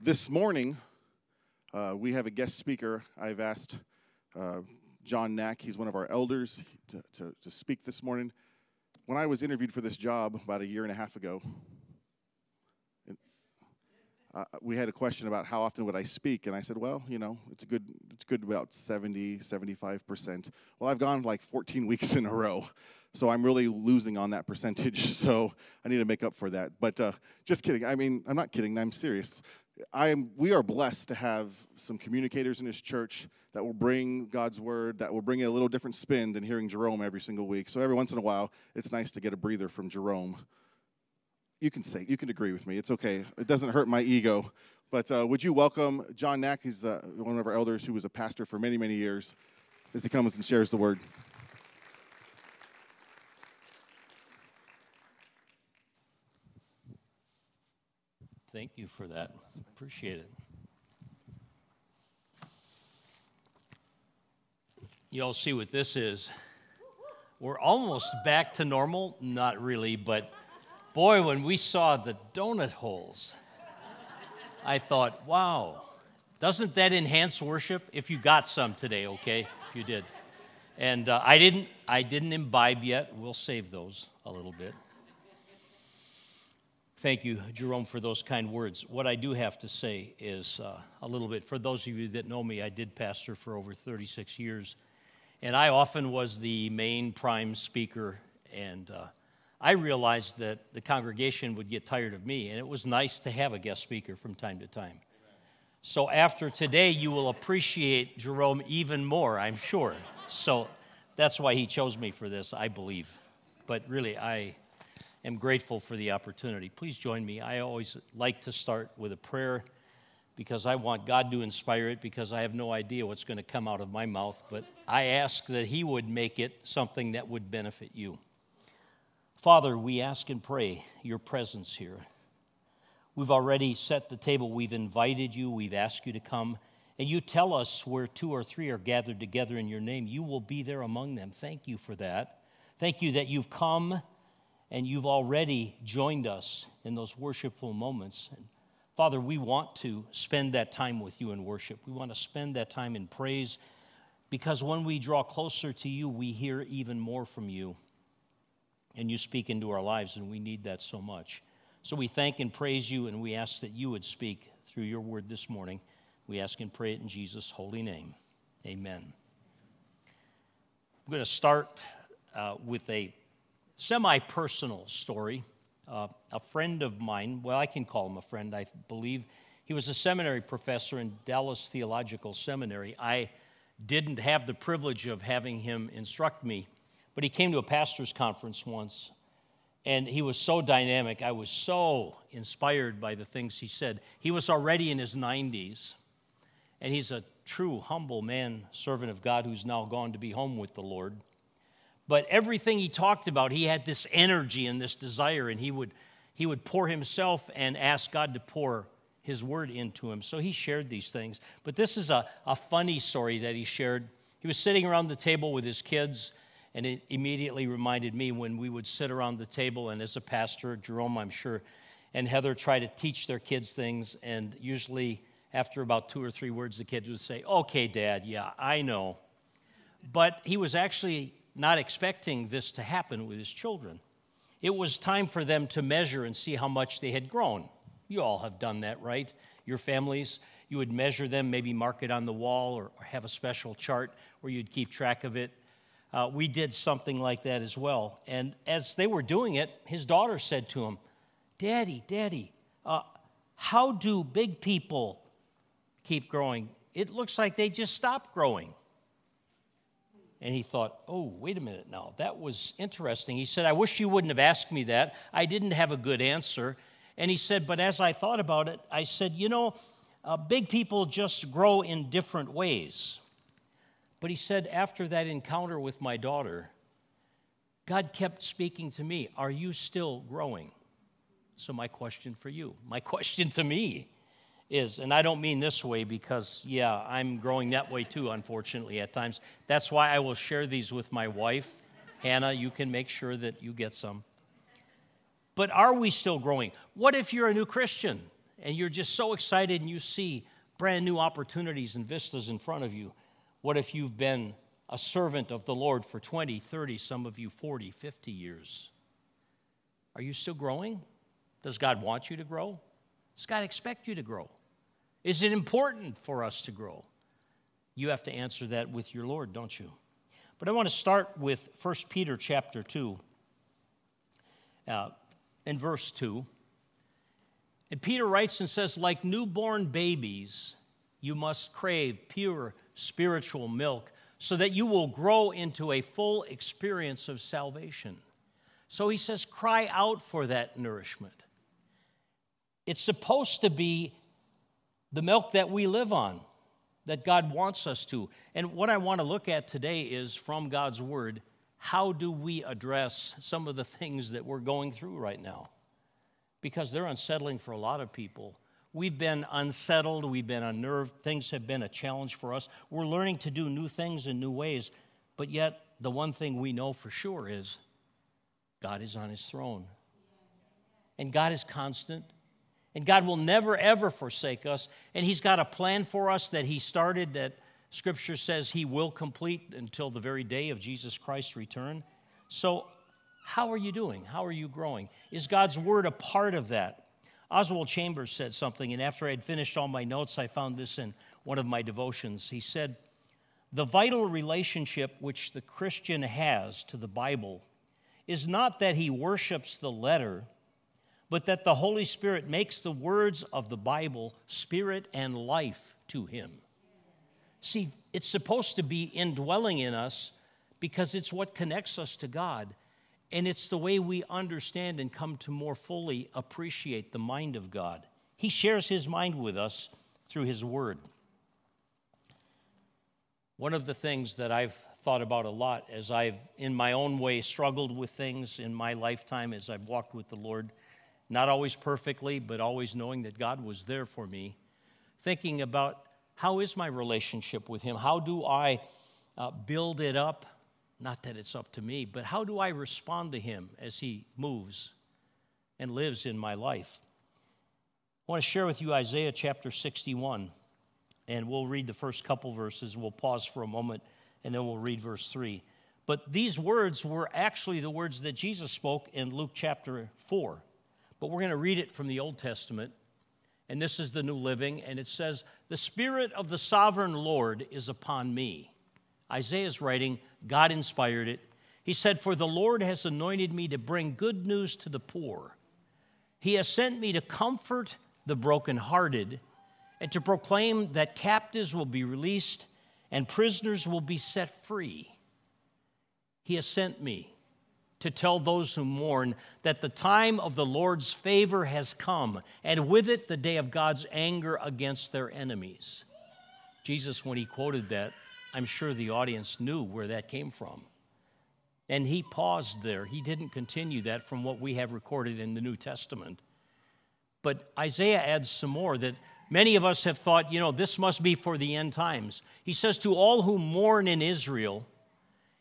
This morning, uh, we have a guest speaker. I've asked uh, John Knaack, he's one of our elders, to, to, to speak this morning. When I was interviewed for this job about a year and a half ago, uh, we had a question about how often would I speak, and I said, well, you know, it's a good, it's good about 70, 75 percent. Well, I've gone like 14 weeks in a row, so I'm really losing on that percentage. So I need to make up for that. But uh, just kidding. I mean, I'm not kidding. I'm serious. I am. We are blessed to have some communicators in this church that will bring God's word, that will bring a little different spin than hearing Jerome every single week. So every once in a while, it's nice to get a breather from Jerome you can say, you can agree with me. It's okay. It doesn't hurt my ego. But uh, would you welcome John Knaack? He's uh, one of our elders who was a pastor for many, many years, as he comes and shares the word. Thank you for that. Appreciate it. You all see what this is. We're almost back to normal. Not really, but Boy, when we saw the donut holes, I thought, wow, doesn't that enhance worship? If you got some today, okay? If you did. And uh, I didn't I didn't imbibe yet. We'll save those a little bit. Thank you, Jerome, for those kind words. What I do have to say is uh, a little bit. For those of you that know me, I did pastor for over 36 years, and I often was the main prime speaker and uh, I realized that the congregation would get tired of me, and it was nice to have a guest speaker from time to time. So after today, you will appreciate Jerome even more, I'm sure. So that's why he chose me for this, I believe. But really, I am grateful for the opportunity. Please join me. I always like to start with a prayer because I want God to inspire it because I have no idea what's going to come out of my mouth. But I ask that He would make it something that would benefit you. Father, we ask and pray your presence here. We've already set the table. We've invited you. We've asked you to come. And you tell us where two or three are gathered together in your name, you will be there among them. Thank you for that. Thank you that you've come and you've already joined us in those worshipful moments. And Father, we want to spend that time with you in worship. We want to spend that time in praise because when we draw closer to you, we hear even more from you and you speak into our lives, and we need that so much. So we thank and praise you, and we ask that you would speak through your word this morning. We ask and pray it in Jesus' holy name. Amen. I'm going to start uh, with a semi personal story. Uh, a friend of mine, well, I can call him a friend, I believe. He was a seminary professor in Dallas Theological Seminary. I didn't have the privilege of having him instruct me but he came to a pastor's conference once, and he was so dynamic. I was so inspired by the things he said. He was already in his 90s, and he's a true, humble man, servant of God who's now gone to be home with the Lord. But everything he talked about, he had this energy and this desire, and he would, he would pour himself and ask God to pour his word into him. So he shared these things. But this is a, a funny story that he shared. He was sitting around the table with his kids, and it immediately reminded me when we would sit around the table, and as a pastor, Jerome, I'm sure, and Heather try to teach their kids things. And usually, after about two or three words, the kids would say, Okay, Dad, yeah, I know. But he was actually not expecting this to happen with his children. It was time for them to measure and see how much they had grown. You all have done that, right? Your families, you would measure them, maybe mark it on the wall or, have a special chart where you'd keep track of it uh, we did something like that as well. And as they were doing it, his daughter said to him, Daddy, Daddy, uh, how do big people keep growing? It looks like they just stop growing. And he thought, oh, wait a minute now. That was interesting. He said, I wish you wouldn't have asked me that. I didn't have a good answer. And he said, but as I thought about it, I said, you know, uh, big people just grow in different ways. But he said, after that encounter with my daughter, God kept speaking to me, Are you still growing? So, my question for you, my question to me is, and I don't mean this way because, yeah, I'm growing that way too, unfortunately, at times. That's why I will share these with my wife. Hannah, you can make sure that you get some. But are we still growing? What if you're a new Christian and you're just so excited and you see brand new opportunities and vistas in front of you. What if you've been a servant of the Lord for 20, 30, some of you 40, 50 years? Are you still growing? Does God want you to grow? Does God expect you to grow? Is it important for us to grow? You have to answer that with your Lord, don't you? But I want to start with 1 Peter chapter 2 uh, in verse 2. And Peter writes and says, like newborn babies, you must crave pure spiritual milk so that you will grow into a full experience of salvation. So he says, cry out for that nourishment. It's supposed to be the milk that we live on, that God wants us to. And what I want to look at today is from God's Word how do we address some of the things that we're going through right now? Because they're unsettling for a lot of people. We've been unsettled, we've been unnerved, things have been a challenge for us. We're learning to do new things in new ways, but yet the one thing we know for sure is God is on his throne. And God is constant. And God will never, ever forsake us. And He's got a plan for us that He started that Scripture says He will complete until the very day of Jesus Christ's return. So, how are you doing? How are you growing? Is God's Word a part of that? Oswald Chambers said something, and after I had finished all my notes, I found this in one of my devotions. He said, The vital relationship which the Christian has to the Bible is not that he worships the letter, but that the Holy Spirit makes the words of the Bible spirit and life to him. See, it's supposed to be indwelling in us because it's what connects us to God. And it's the way we understand and come to more fully appreciate the mind of God. He shares his mind with us through his word. One of the things that I've thought about a lot as I've, in my own way, struggled with things in my lifetime as I've walked with the Lord not always perfectly, but always knowing that God was there for me, thinking about how is my relationship with Him? How do I uh, build it up? Not that it's up to me, but how do I respond to Him as He moves and lives in my life? I want to share with you Isaiah chapter 61, and we'll read the first couple verses. We'll pause for a moment, and then we'll read verse 3. But these words were actually the words that Jesus spoke in Luke chapter 4 but we're going to read it from the Old Testament. And this is the New Living, and it says, The Spirit of the sovereign Lord is upon me. Isaiah's writing, God inspired it. He said, For the Lord has anointed me to bring good news to the poor. He has sent me to comfort the brokenhearted and to proclaim that captives will be released and prisoners will be set free. He has sent me to tell those who mourn that the time of the Lord's favor has come, and with it the day of God's anger against their enemies. Jesus, when he quoted that, I'm sure the audience knew where that came from. And he paused there. He didn't continue that from what we have recorded in the New Testament. But Isaiah adds some more that many of us have thought, you know, this must be for the end times. He says, To all who mourn in Israel,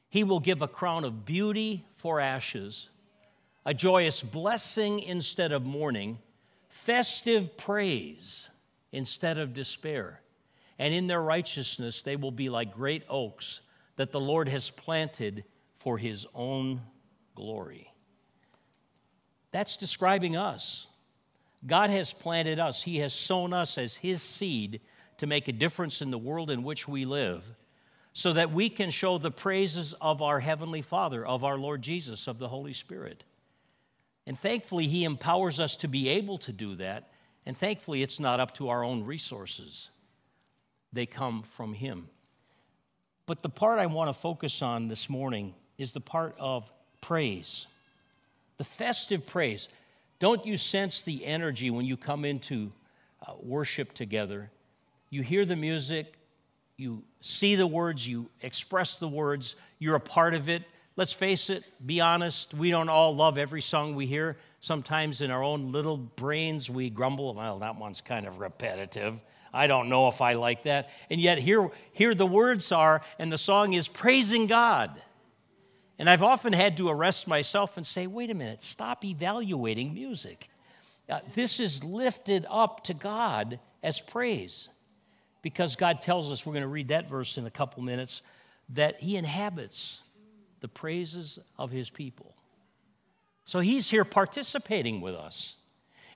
he will give a crown of beauty for ashes, a joyous blessing instead of mourning, festive praise instead of despair. And in their righteousness, they will be like great oaks that the Lord has planted for his own glory. That's describing us. God has planted us, He has sown us as His seed to make a difference in the world in which we live so that we can show the praises of our Heavenly Father, of our Lord Jesus, of the Holy Spirit. And thankfully, He empowers us to be able to do that. And thankfully, it's not up to our own resources, they come from Him. But the part I want to focus on this morning is the part of praise, the festive praise. Don't you sense the energy when you come into uh, worship together? You hear the music, you see the words, you express the words, you're a part of it. Let's face it, be honest, we don't all love every song we hear. Sometimes in our own little brains, we grumble, well, that one's kind of repetitive. I don't know if I like that. And yet, here, here the words are, and the song is praising God. And I've often had to arrest myself and say, wait a minute, stop evaluating music. Uh, this is lifted up to God as praise because God tells us, we're going to read that verse in a couple minutes, that He inhabits the praises of His people. So He's here participating with us.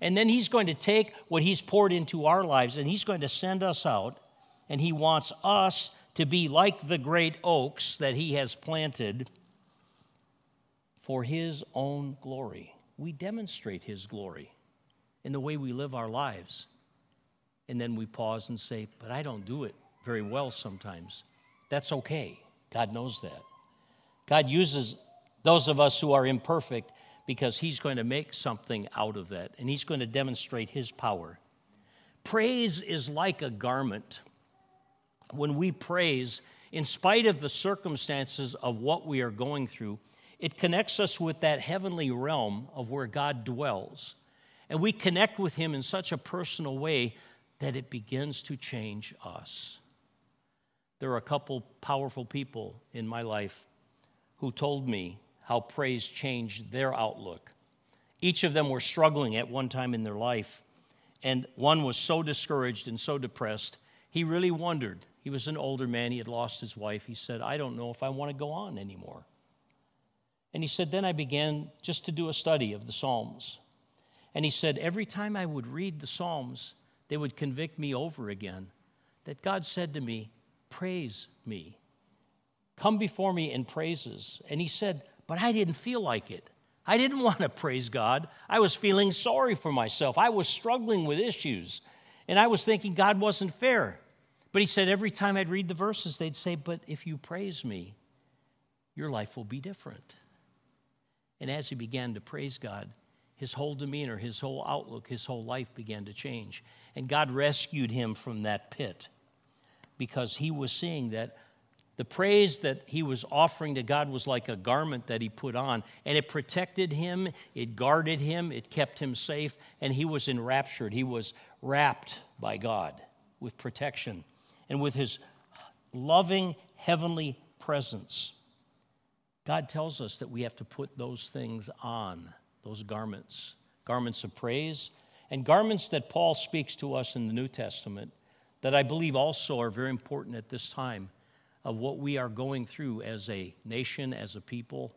And then He's going to take what He's poured into our lives and He's going to send us out, and He wants us to be like the great oaks that He has planted for His own glory. We demonstrate His glory in the way we live our lives. And then we pause and say, But I don't do it very well sometimes. That's okay. God knows that. God uses those of us who are imperfect because He's going to make something out of that and He's going to demonstrate His power. Praise is like a garment. When we praise, in spite of the circumstances of what we are going through, it connects us with that heavenly realm of where God dwells. And we connect with Him in such a personal way that it begins to change us. There are a couple powerful people in my life who told me how praise changed their outlook. Each of them were struggling at one time in their life, and one was so discouraged and so depressed, he really wondered. He was an older man, he had lost his wife. He said, I don't know if I want to go on anymore. And he said, Then I began just to do a study of the Psalms. And he said, every time I would read the Psalms, they would convict me over again. That God said to me, Praise me. Come before me in praises. And he said, But I didn't feel like it. I didn't want to praise God. I was feeling sorry for myself. I was struggling with issues. And I was thinking God wasn't fair. But he said, every time I'd read the verses, they'd say, But if you praise me, your life will be different. And as he began to praise God, his whole demeanor, his whole outlook, his whole life began to change. And God rescued him from that pit because he was seeing that the praise that he was offering to God was like a garment that he put on, and it protected him, it guarded him, it kept him safe, and he was enraptured. He was wrapped by God with protection and with his loving heavenly presence. God tells us that we have to put those things on those garments garments of praise, and garments that Paul speaks to us in the New Testament that I believe also are very important at this time of what we are going through as a nation, as a people,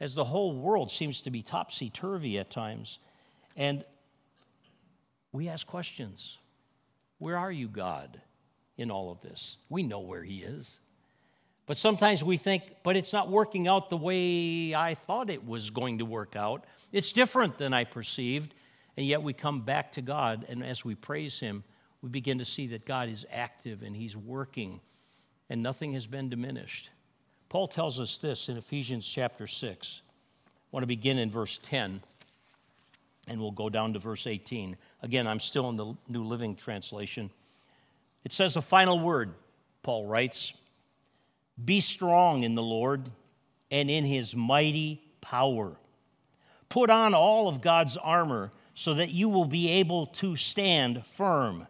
as the whole world seems to be topsy turvy at times. And we ask questions Where are you, God, in all of this? We know where He is. But sometimes we think, but it's not working out the way I thought it was going to work out. It's different than I perceived. And yet we come back to God, and as we praise Him, we begin to see that God is active and He's working, and nothing has been diminished. Paul tells us this in Ephesians chapter 6. I want to begin in verse 10, and we'll go down to verse 18. Again, I'm still in the New Living Translation. It says a final word, Paul writes Be strong in the Lord and in his mighty power. Put on all of God's armor so that you will be able to stand firm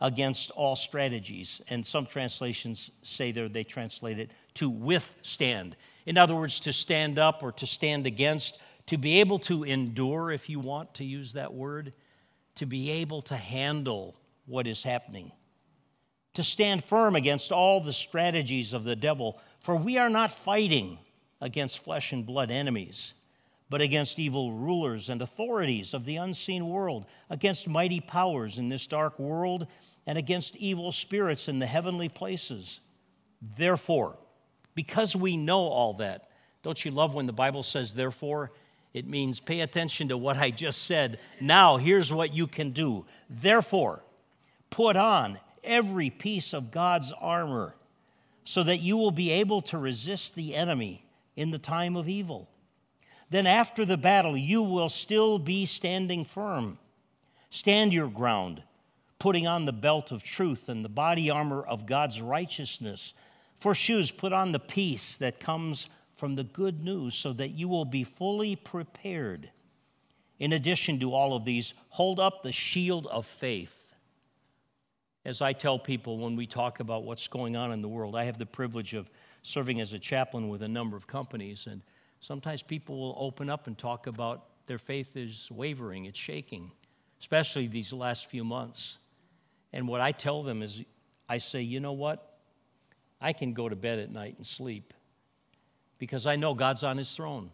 against all strategies. And some translations say there, they translate it to withstand. In other words, to stand up or to stand against, to be able to endure, if you want to use that word, to be able to handle what is happening, to stand firm against all the strategies of the devil. For we are not fighting against flesh and blood enemies but against evil rulers and authorities of the unseen world, against mighty powers in this dark world, and against evil spirits in the heavenly places. Therefore, because we know all that, don't you love when the Bible says, therefore? It means pay attention to what I just said. Now, here's what you can do. Therefore, put on every piece of God's armor so that you will be able to resist the enemy in the time of evil then after the battle, you will still be standing firm. Stand your ground, putting on the belt of truth and the body armor of God's righteousness. For shoes, put on the peace that comes from the good news so that you will be fully prepared. In addition to all of these, hold up the shield of faith. As I tell people when we talk about what's going on in the world, I have the privilege of serving as a chaplain with a number of companies. And Sometimes people will open up and talk about their faith is wavering, it's shaking. especially these last few months. And what I tell them is, I say, you know what? I can go to bed at night and sleep because I know God's on his throne,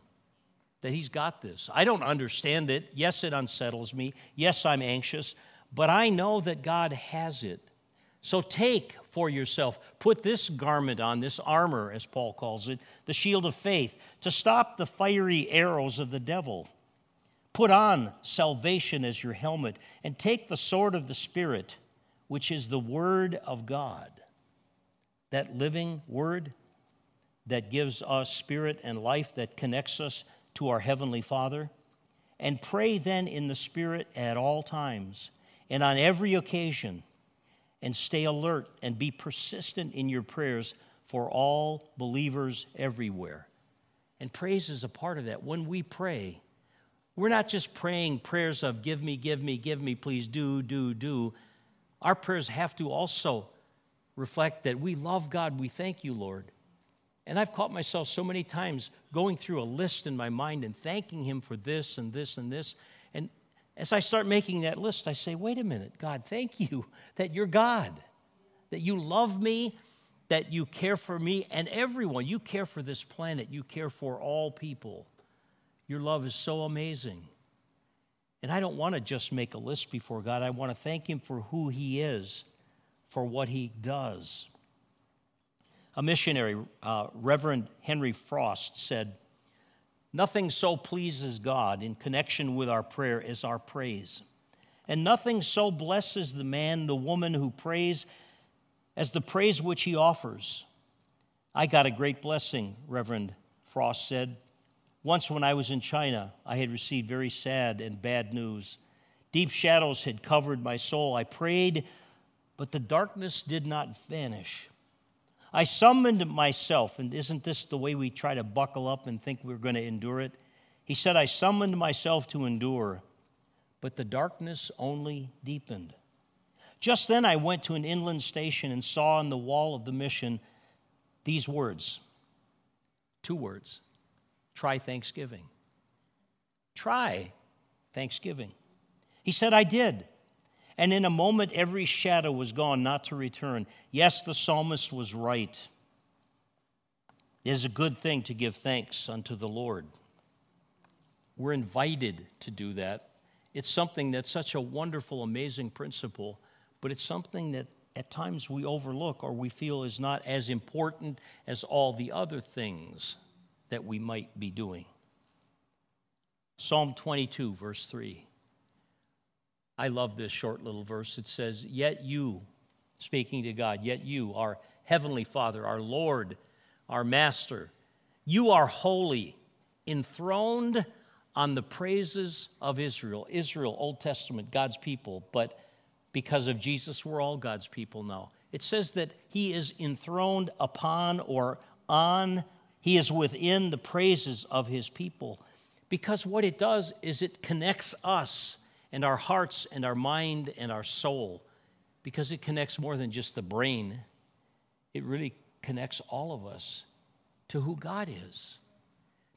that he's got this. I don't understand it. Yes, it unsettles me. Yes, I'm anxious, but I know that God has it. So take for yourself, put this garment on, this armor, as Paul calls it, the shield of faith, to stop the fiery arrows of the devil. Put on salvation as your helmet, and take the sword of the Spirit, which is the Word of God. That living Word that gives us spirit and life, that connects us to our Heavenly Father. And pray then in the Spirit at all times and on every occasion, and stay alert and be persistent in your prayers for all believers everywhere. And praise is a part of that. When we pray, we're not just praying prayers of give me, give me, give me, please do, do, do. Our prayers have to also reflect that we love God. We thank you, Lord. And I've caught myself so many times going through a list in my mind and thanking Him for this and this and this. As I start making that list, I say, wait a minute, God, thank you that you're God, that you love me, that you care for me and everyone. You care for this planet, you care for all people. Your love is so amazing. And I don't want to just make a list before God, I want to thank Him for who He is, for what He does. A missionary, uh, Reverend Henry Frost, said, Nothing so pleases God in connection with our prayer as our praise. And nothing so blesses the man, the woman who prays as the praise which he offers. I got a great blessing, Reverend Frost said. Once, when I was in China, I had received very sad and bad news. Deep shadows had covered my soul. I prayed, but the darkness did not vanish. I summoned myself, and isn't this the way we try to buckle up and think we're going to endure it? He said, I summoned myself to endure, but the darkness only deepened. Just then I went to an inland station and saw on the wall of the mission these words two words try Thanksgiving. Try Thanksgiving. He said, I did. And in a moment, every shadow was gone, not to return. Yes, the psalmist was right. It is a good thing to give thanks unto the Lord. We're invited to do that. It's something that's such a wonderful, amazing principle, but it's something that at times we overlook or we feel is not as important as all the other things that we might be doing. Psalm 22, verse 3. I love this short little verse. It says, Yet you, speaking to God, yet you, our Heavenly Father, our Lord, our Master, you are holy, enthroned on the praises of Israel. Israel, Old Testament, God's people, but because of Jesus, we're all God's people now. It says that He is enthroned upon or on, He is within the praises of His people. Because what it does is it connects us and our hearts and our mind and our soul because it connects more than just the brain. It really connects all of us to who God is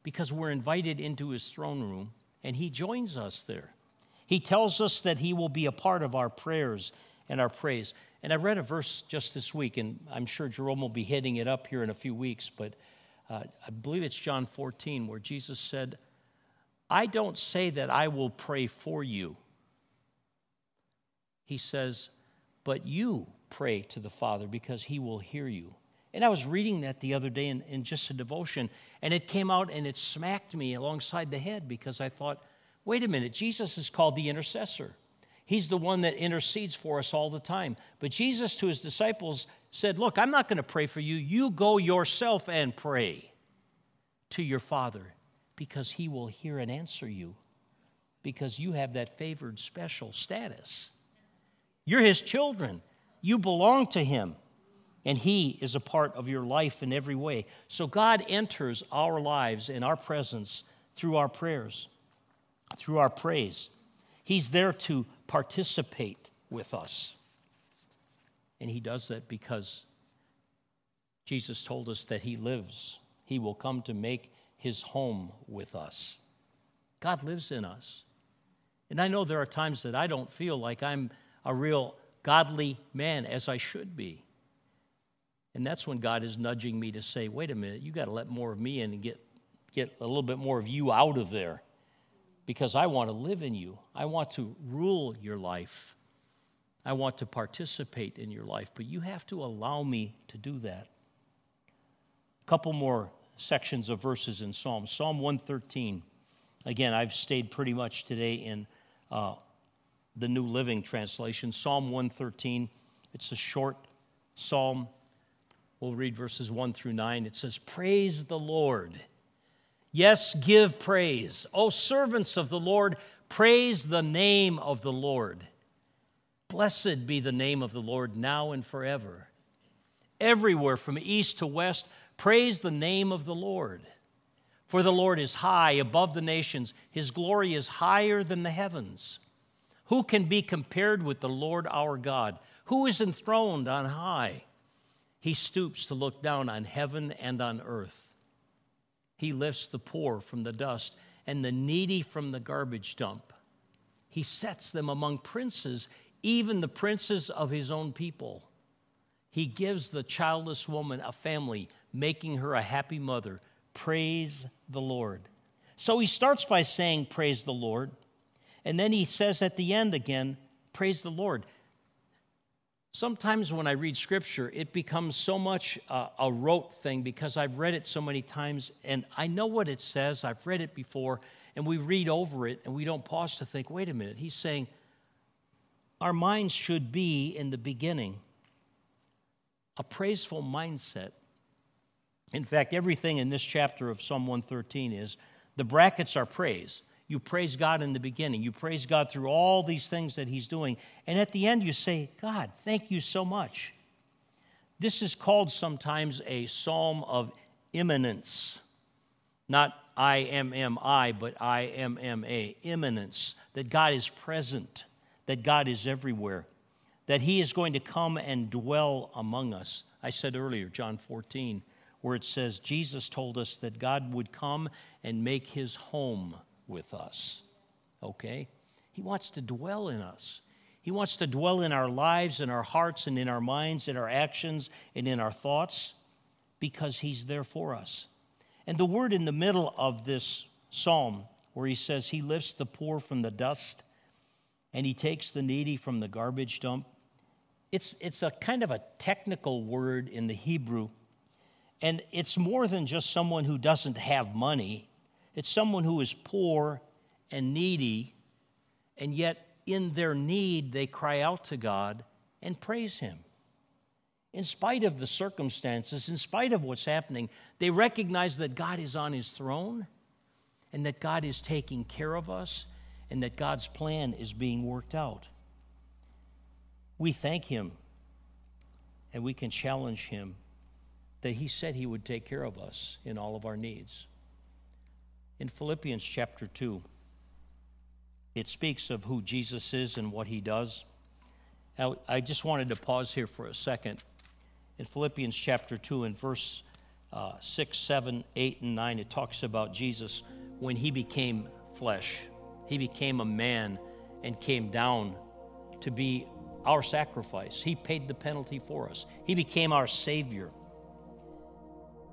because we're invited into his throne room and he joins us there. He tells us that he will be a part of our prayers and our praise. And I read a verse just this week, and I'm sure Jerome will be hitting it up here in a few weeks, but uh, I believe it's John 14, where Jesus said, I don't say that I will pray for you he says, But you pray to the Father because he will hear you. And I was reading that the other day in, in just a devotion, and it came out and it smacked me alongside the head because I thought, wait a minute, Jesus is called the intercessor. He's the one that intercedes for us all the time. But Jesus to his disciples said, Look, I'm not going to pray for you. You go yourself and pray to your Father because he will hear and answer you because you have that favored special status. You're his children. You belong to him. And he is a part of your life in every way. So God enters our lives and our presence through our prayers, through our praise. He's there to participate with us. And he does that because Jesus told us that he lives. He will come to make his home with us. God lives in us. And I know there are times that I don't feel like I'm a real godly man as I should be. And that's when God is nudging me to say, wait a minute, you got to let more of me in and get, get a little bit more of you out of there because I want to live in you. I want to rule your life. I want to participate in your life, but you have to allow me to do that. A couple more sections of verses in Psalm. Psalm 113. Again, I've stayed pretty much today in uh, the New Living Translation. Psalm 113. It's a short psalm. We'll read verses 1 through 9. It says, Praise the Lord. Yes, give praise. O servants of the Lord, praise the name of the Lord. Blessed be the name of the Lord now and forever. Everywhere from east to west, praise the name of the Lord. For the Lord is high above the nations, his glory is higher than the heavens. Who can be compared with the Lord our God? Who is enthroned on high? He stoops to look down on heaven and on earth. He lifts the poor from the dust and the needy from the garbage dump. He sets them among princes, even the princes of his own people. He gives the childless woman a family, making her a happy mother. Praise the Lord. So he starts by saying, Praise the Lord. And then he says at the end again, Praise the Lord. Sometimes when I read scripture, it becomes so much a rote thing because I've read it so many times and I know what it says. I've read it before, and we read over it and we don't pause to think, wait a minute. He's saying our minds should be in the beginning a praiseful mindset. In fact, everything in this chapter of Psalm 113 is the brackets are praise. You praise God in the beginning. You praise God through all these things that He's doing. And at the end, you say, God, thank you so much. This is called sometimes a psalm of immanence. Not I M M I, but I M M A. Immanence. That God is present, that God is everywhere, that He is going to come and dwell among us. I said earlier, John 14, where it says, Jesus told us that God would come and make His home with us. Okay? He wants to dwell in us. He wants to dwell in our lives, in our hearts, and in our minds, in our actions, and in our thoughts because He's there for us. And the word in the middle of this psalm, where He says, He lifts the poor from the dust and He takes the needy from the garbage dump, it's, it's a kind of a technical word in the Hebrew. And it's more than just someone who doesn't have money. It's someone who is poor and needy, and yet in their need, they cry out to God and praise Him. In spite of the circumstances, in spite of what's happening, they recognize that God is on His throne and that God is taking care of us and that God's plan is being worked out. We thank Him and we can challenge Him that He said He would take care of us in all of our needs. In Philippians chapter 2, it speaks of who Jesus is and what he does. Now, I just wanted to pause here for a second. In Philippians chapter 2, in verse uh, 6, 7, 8, and 9, it talks about Jesus when he became flesh. He became a man and came down to be our sacrifice. He paid the penalty for us, He became our Savior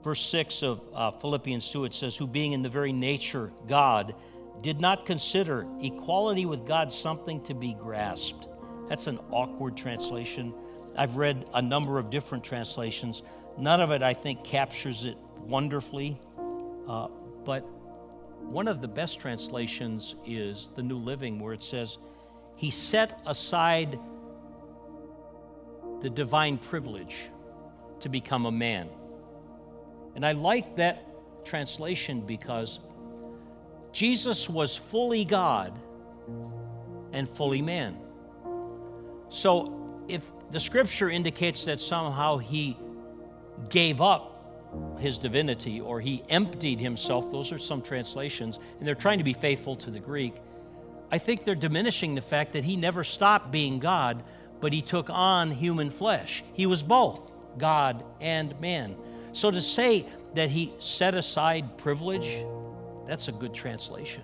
verse 6 of uh, Philippians 2, it says, Who being in the very nature God, did not consider equality with God something to be grasped. That's an awkward translation. I've read a number of different translations. None of it, I think, captures it wonderfully. Uh, but one of the best translations is the New Living, where it says, He set aside the divine privilege to become a man. And I like that translation because Jesus was fully God and fully man. So if the scripture indicates that somehow he gave up his divinity or he emptied himself, those are some translations, and they're trying to be faithful to the Greek. I think they're diminishing the fact that he never stopped being God, but he took on human flesh. He was both God and man. So to say that he set aside privilege, that's a good translation.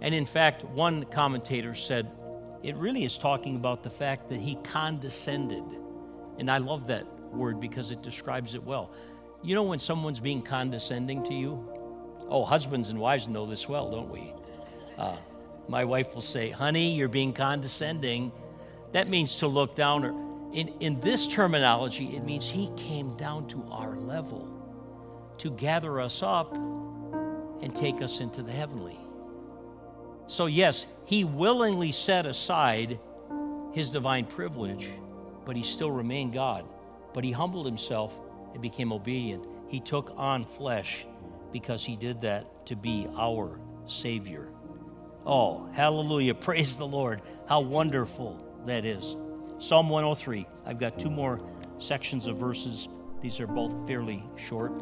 And in fact, one commentator said it really is talking about the fact that he condescended. And I love that word because it describes it well. You know when someone's being condescending to you? Oh, husbands and wives know this well, don't we? Uh, my wife will say, Honey, you're being condescending. That means to look down. Or in, in this terminology, it means he came down to our level to gather us up and take us into the heavenly. So, yes, he willingly set aside his divine privilege, but he still remained God. But he humbled himself and became obedient. He took on flesh because he did that to be our Savior. Oh, hallelujah. Praise the Lord. How wonderful that is. Psalm 103. I've got two more sections of verses. These are both fairly short.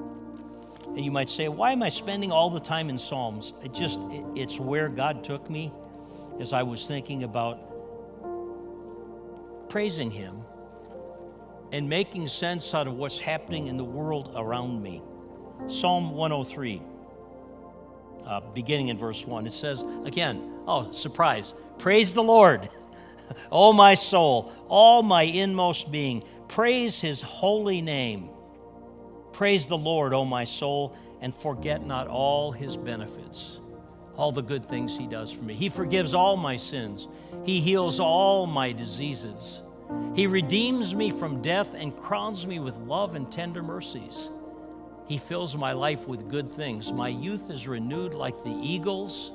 And you might say, why am I spending all the time in Psalms? It just, it, it's where God took me as I was thinking about praising Him and making sense out of what's happening in the world around me. Psalm 103 uh, beginning in verse 1. It says, again, oh, surprise, praise the Lord, O my soul, all my inmost being, praise his holy name. Praise the Lord, O my soul, and forget not all his benefits, all the good things he does for me. He forgives all my sins, he heals all my diseases. He redeems me from death and crowns me with love and tender mercies. He fills my life with good things. My youth is renewed like the eagles.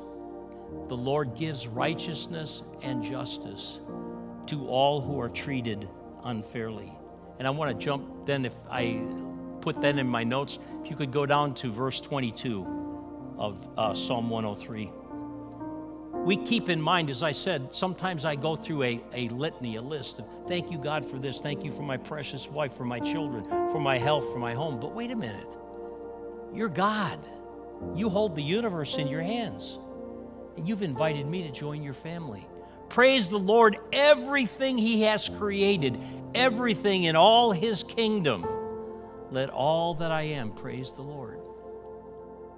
The Lord gives righteousness and justice to all who are treated unfairly. And I want to jump then, if I put that in my notes, if you could go down to verse 22 of uh, Psalm 103. We keep in mind, as I said, sometimes I go through a, a litany, a list of thank you, God, for this, thank you for my precious wife, for my children, for my health, for my home. But wait a minute. You're God. You hold the universe in your hands. And you've invited me to join your family. Praise the Lord, everything He has created, everything in all His kingdom. Let all that I am praise the Lord.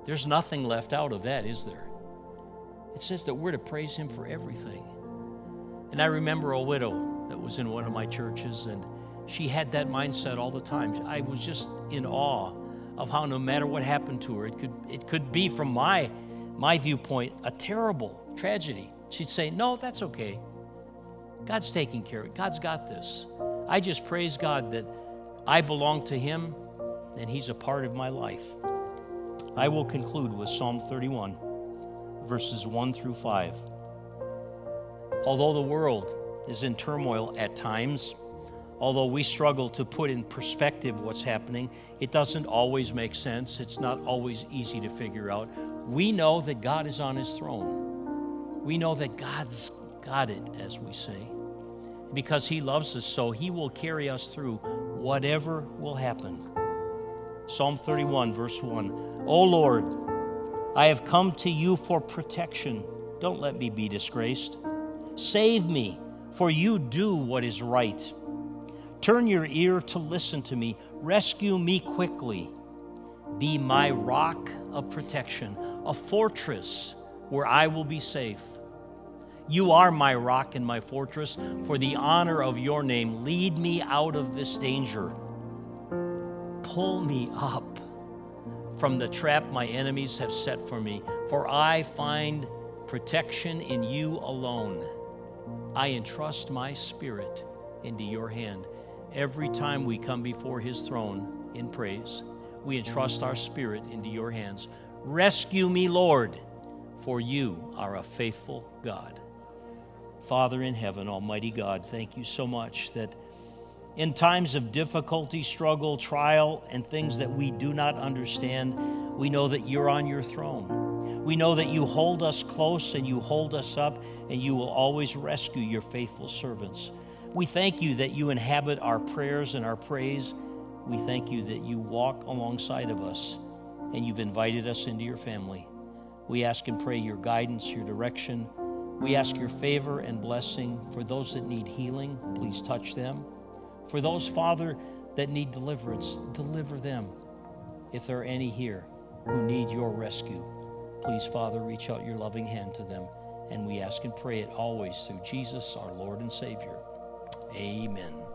There's nothing left out of that, is there? It says that we're to praise Him for everything. And I remember a widow that was in one of my churches, and she had that mindset all the time. I was just in awe of how no matter what happened to her, it could, it could be from my, my viewpoint a terrible tragedy. She'd say, No, that's okay. God's taking care of it. God's got this. I just praise God that I belong to Him and He's a part of my life. I will conclude with Psalm 31, verses 1 through 5. Although the world is in turmoil at times, although we struggle to put in perspective what's happening, it doesn't always make sense. It's not always easy to figure out. We know that God is on his throne. We know that God's got it, as we say. Because he loves us so, he will carry us through whatever will happen. Psalm 31, verse 1 O Lord, I have come to you for protection. Don't let me be disgraced. Save me, for you do what is right. Turn your ear to listen to me. Rescue me quickly. Be my rock of protection, a fortress where I will be safe. You are my rock and my fortress. For the honor of your name, lead me out of this danger. Pull me up from the trap my enemies have set for me, for I find protection in you alone. I entrust my spirit into your hand. Every time we come before his throne in praise, we entrust our spirit into your hands. Rescue me, Lord, for you are a faithful God. Father in heaven, Almighty God, thank you so much that in times of difficulty, struggle, trial, and things that we do not understand, we know that you're on your throne. We know that you hold us close and you hold us up, and you will always rescue your faithful servants. We thank you that you inhabit our prayers and our praise. We thank you that you walk alongside of us and you've invited us into your family. We ask and pray your guidance, your direction. We ask your favor and blessing for those that need healing. Please touch them. For those, Father, that need deliverance, deliver them. If there are any here who need your rescue, Please, Father, reach out your loving hand to them. And we ask and pray it always through Jesus, our Lord and Savior. Amen.